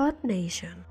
Earth Nation.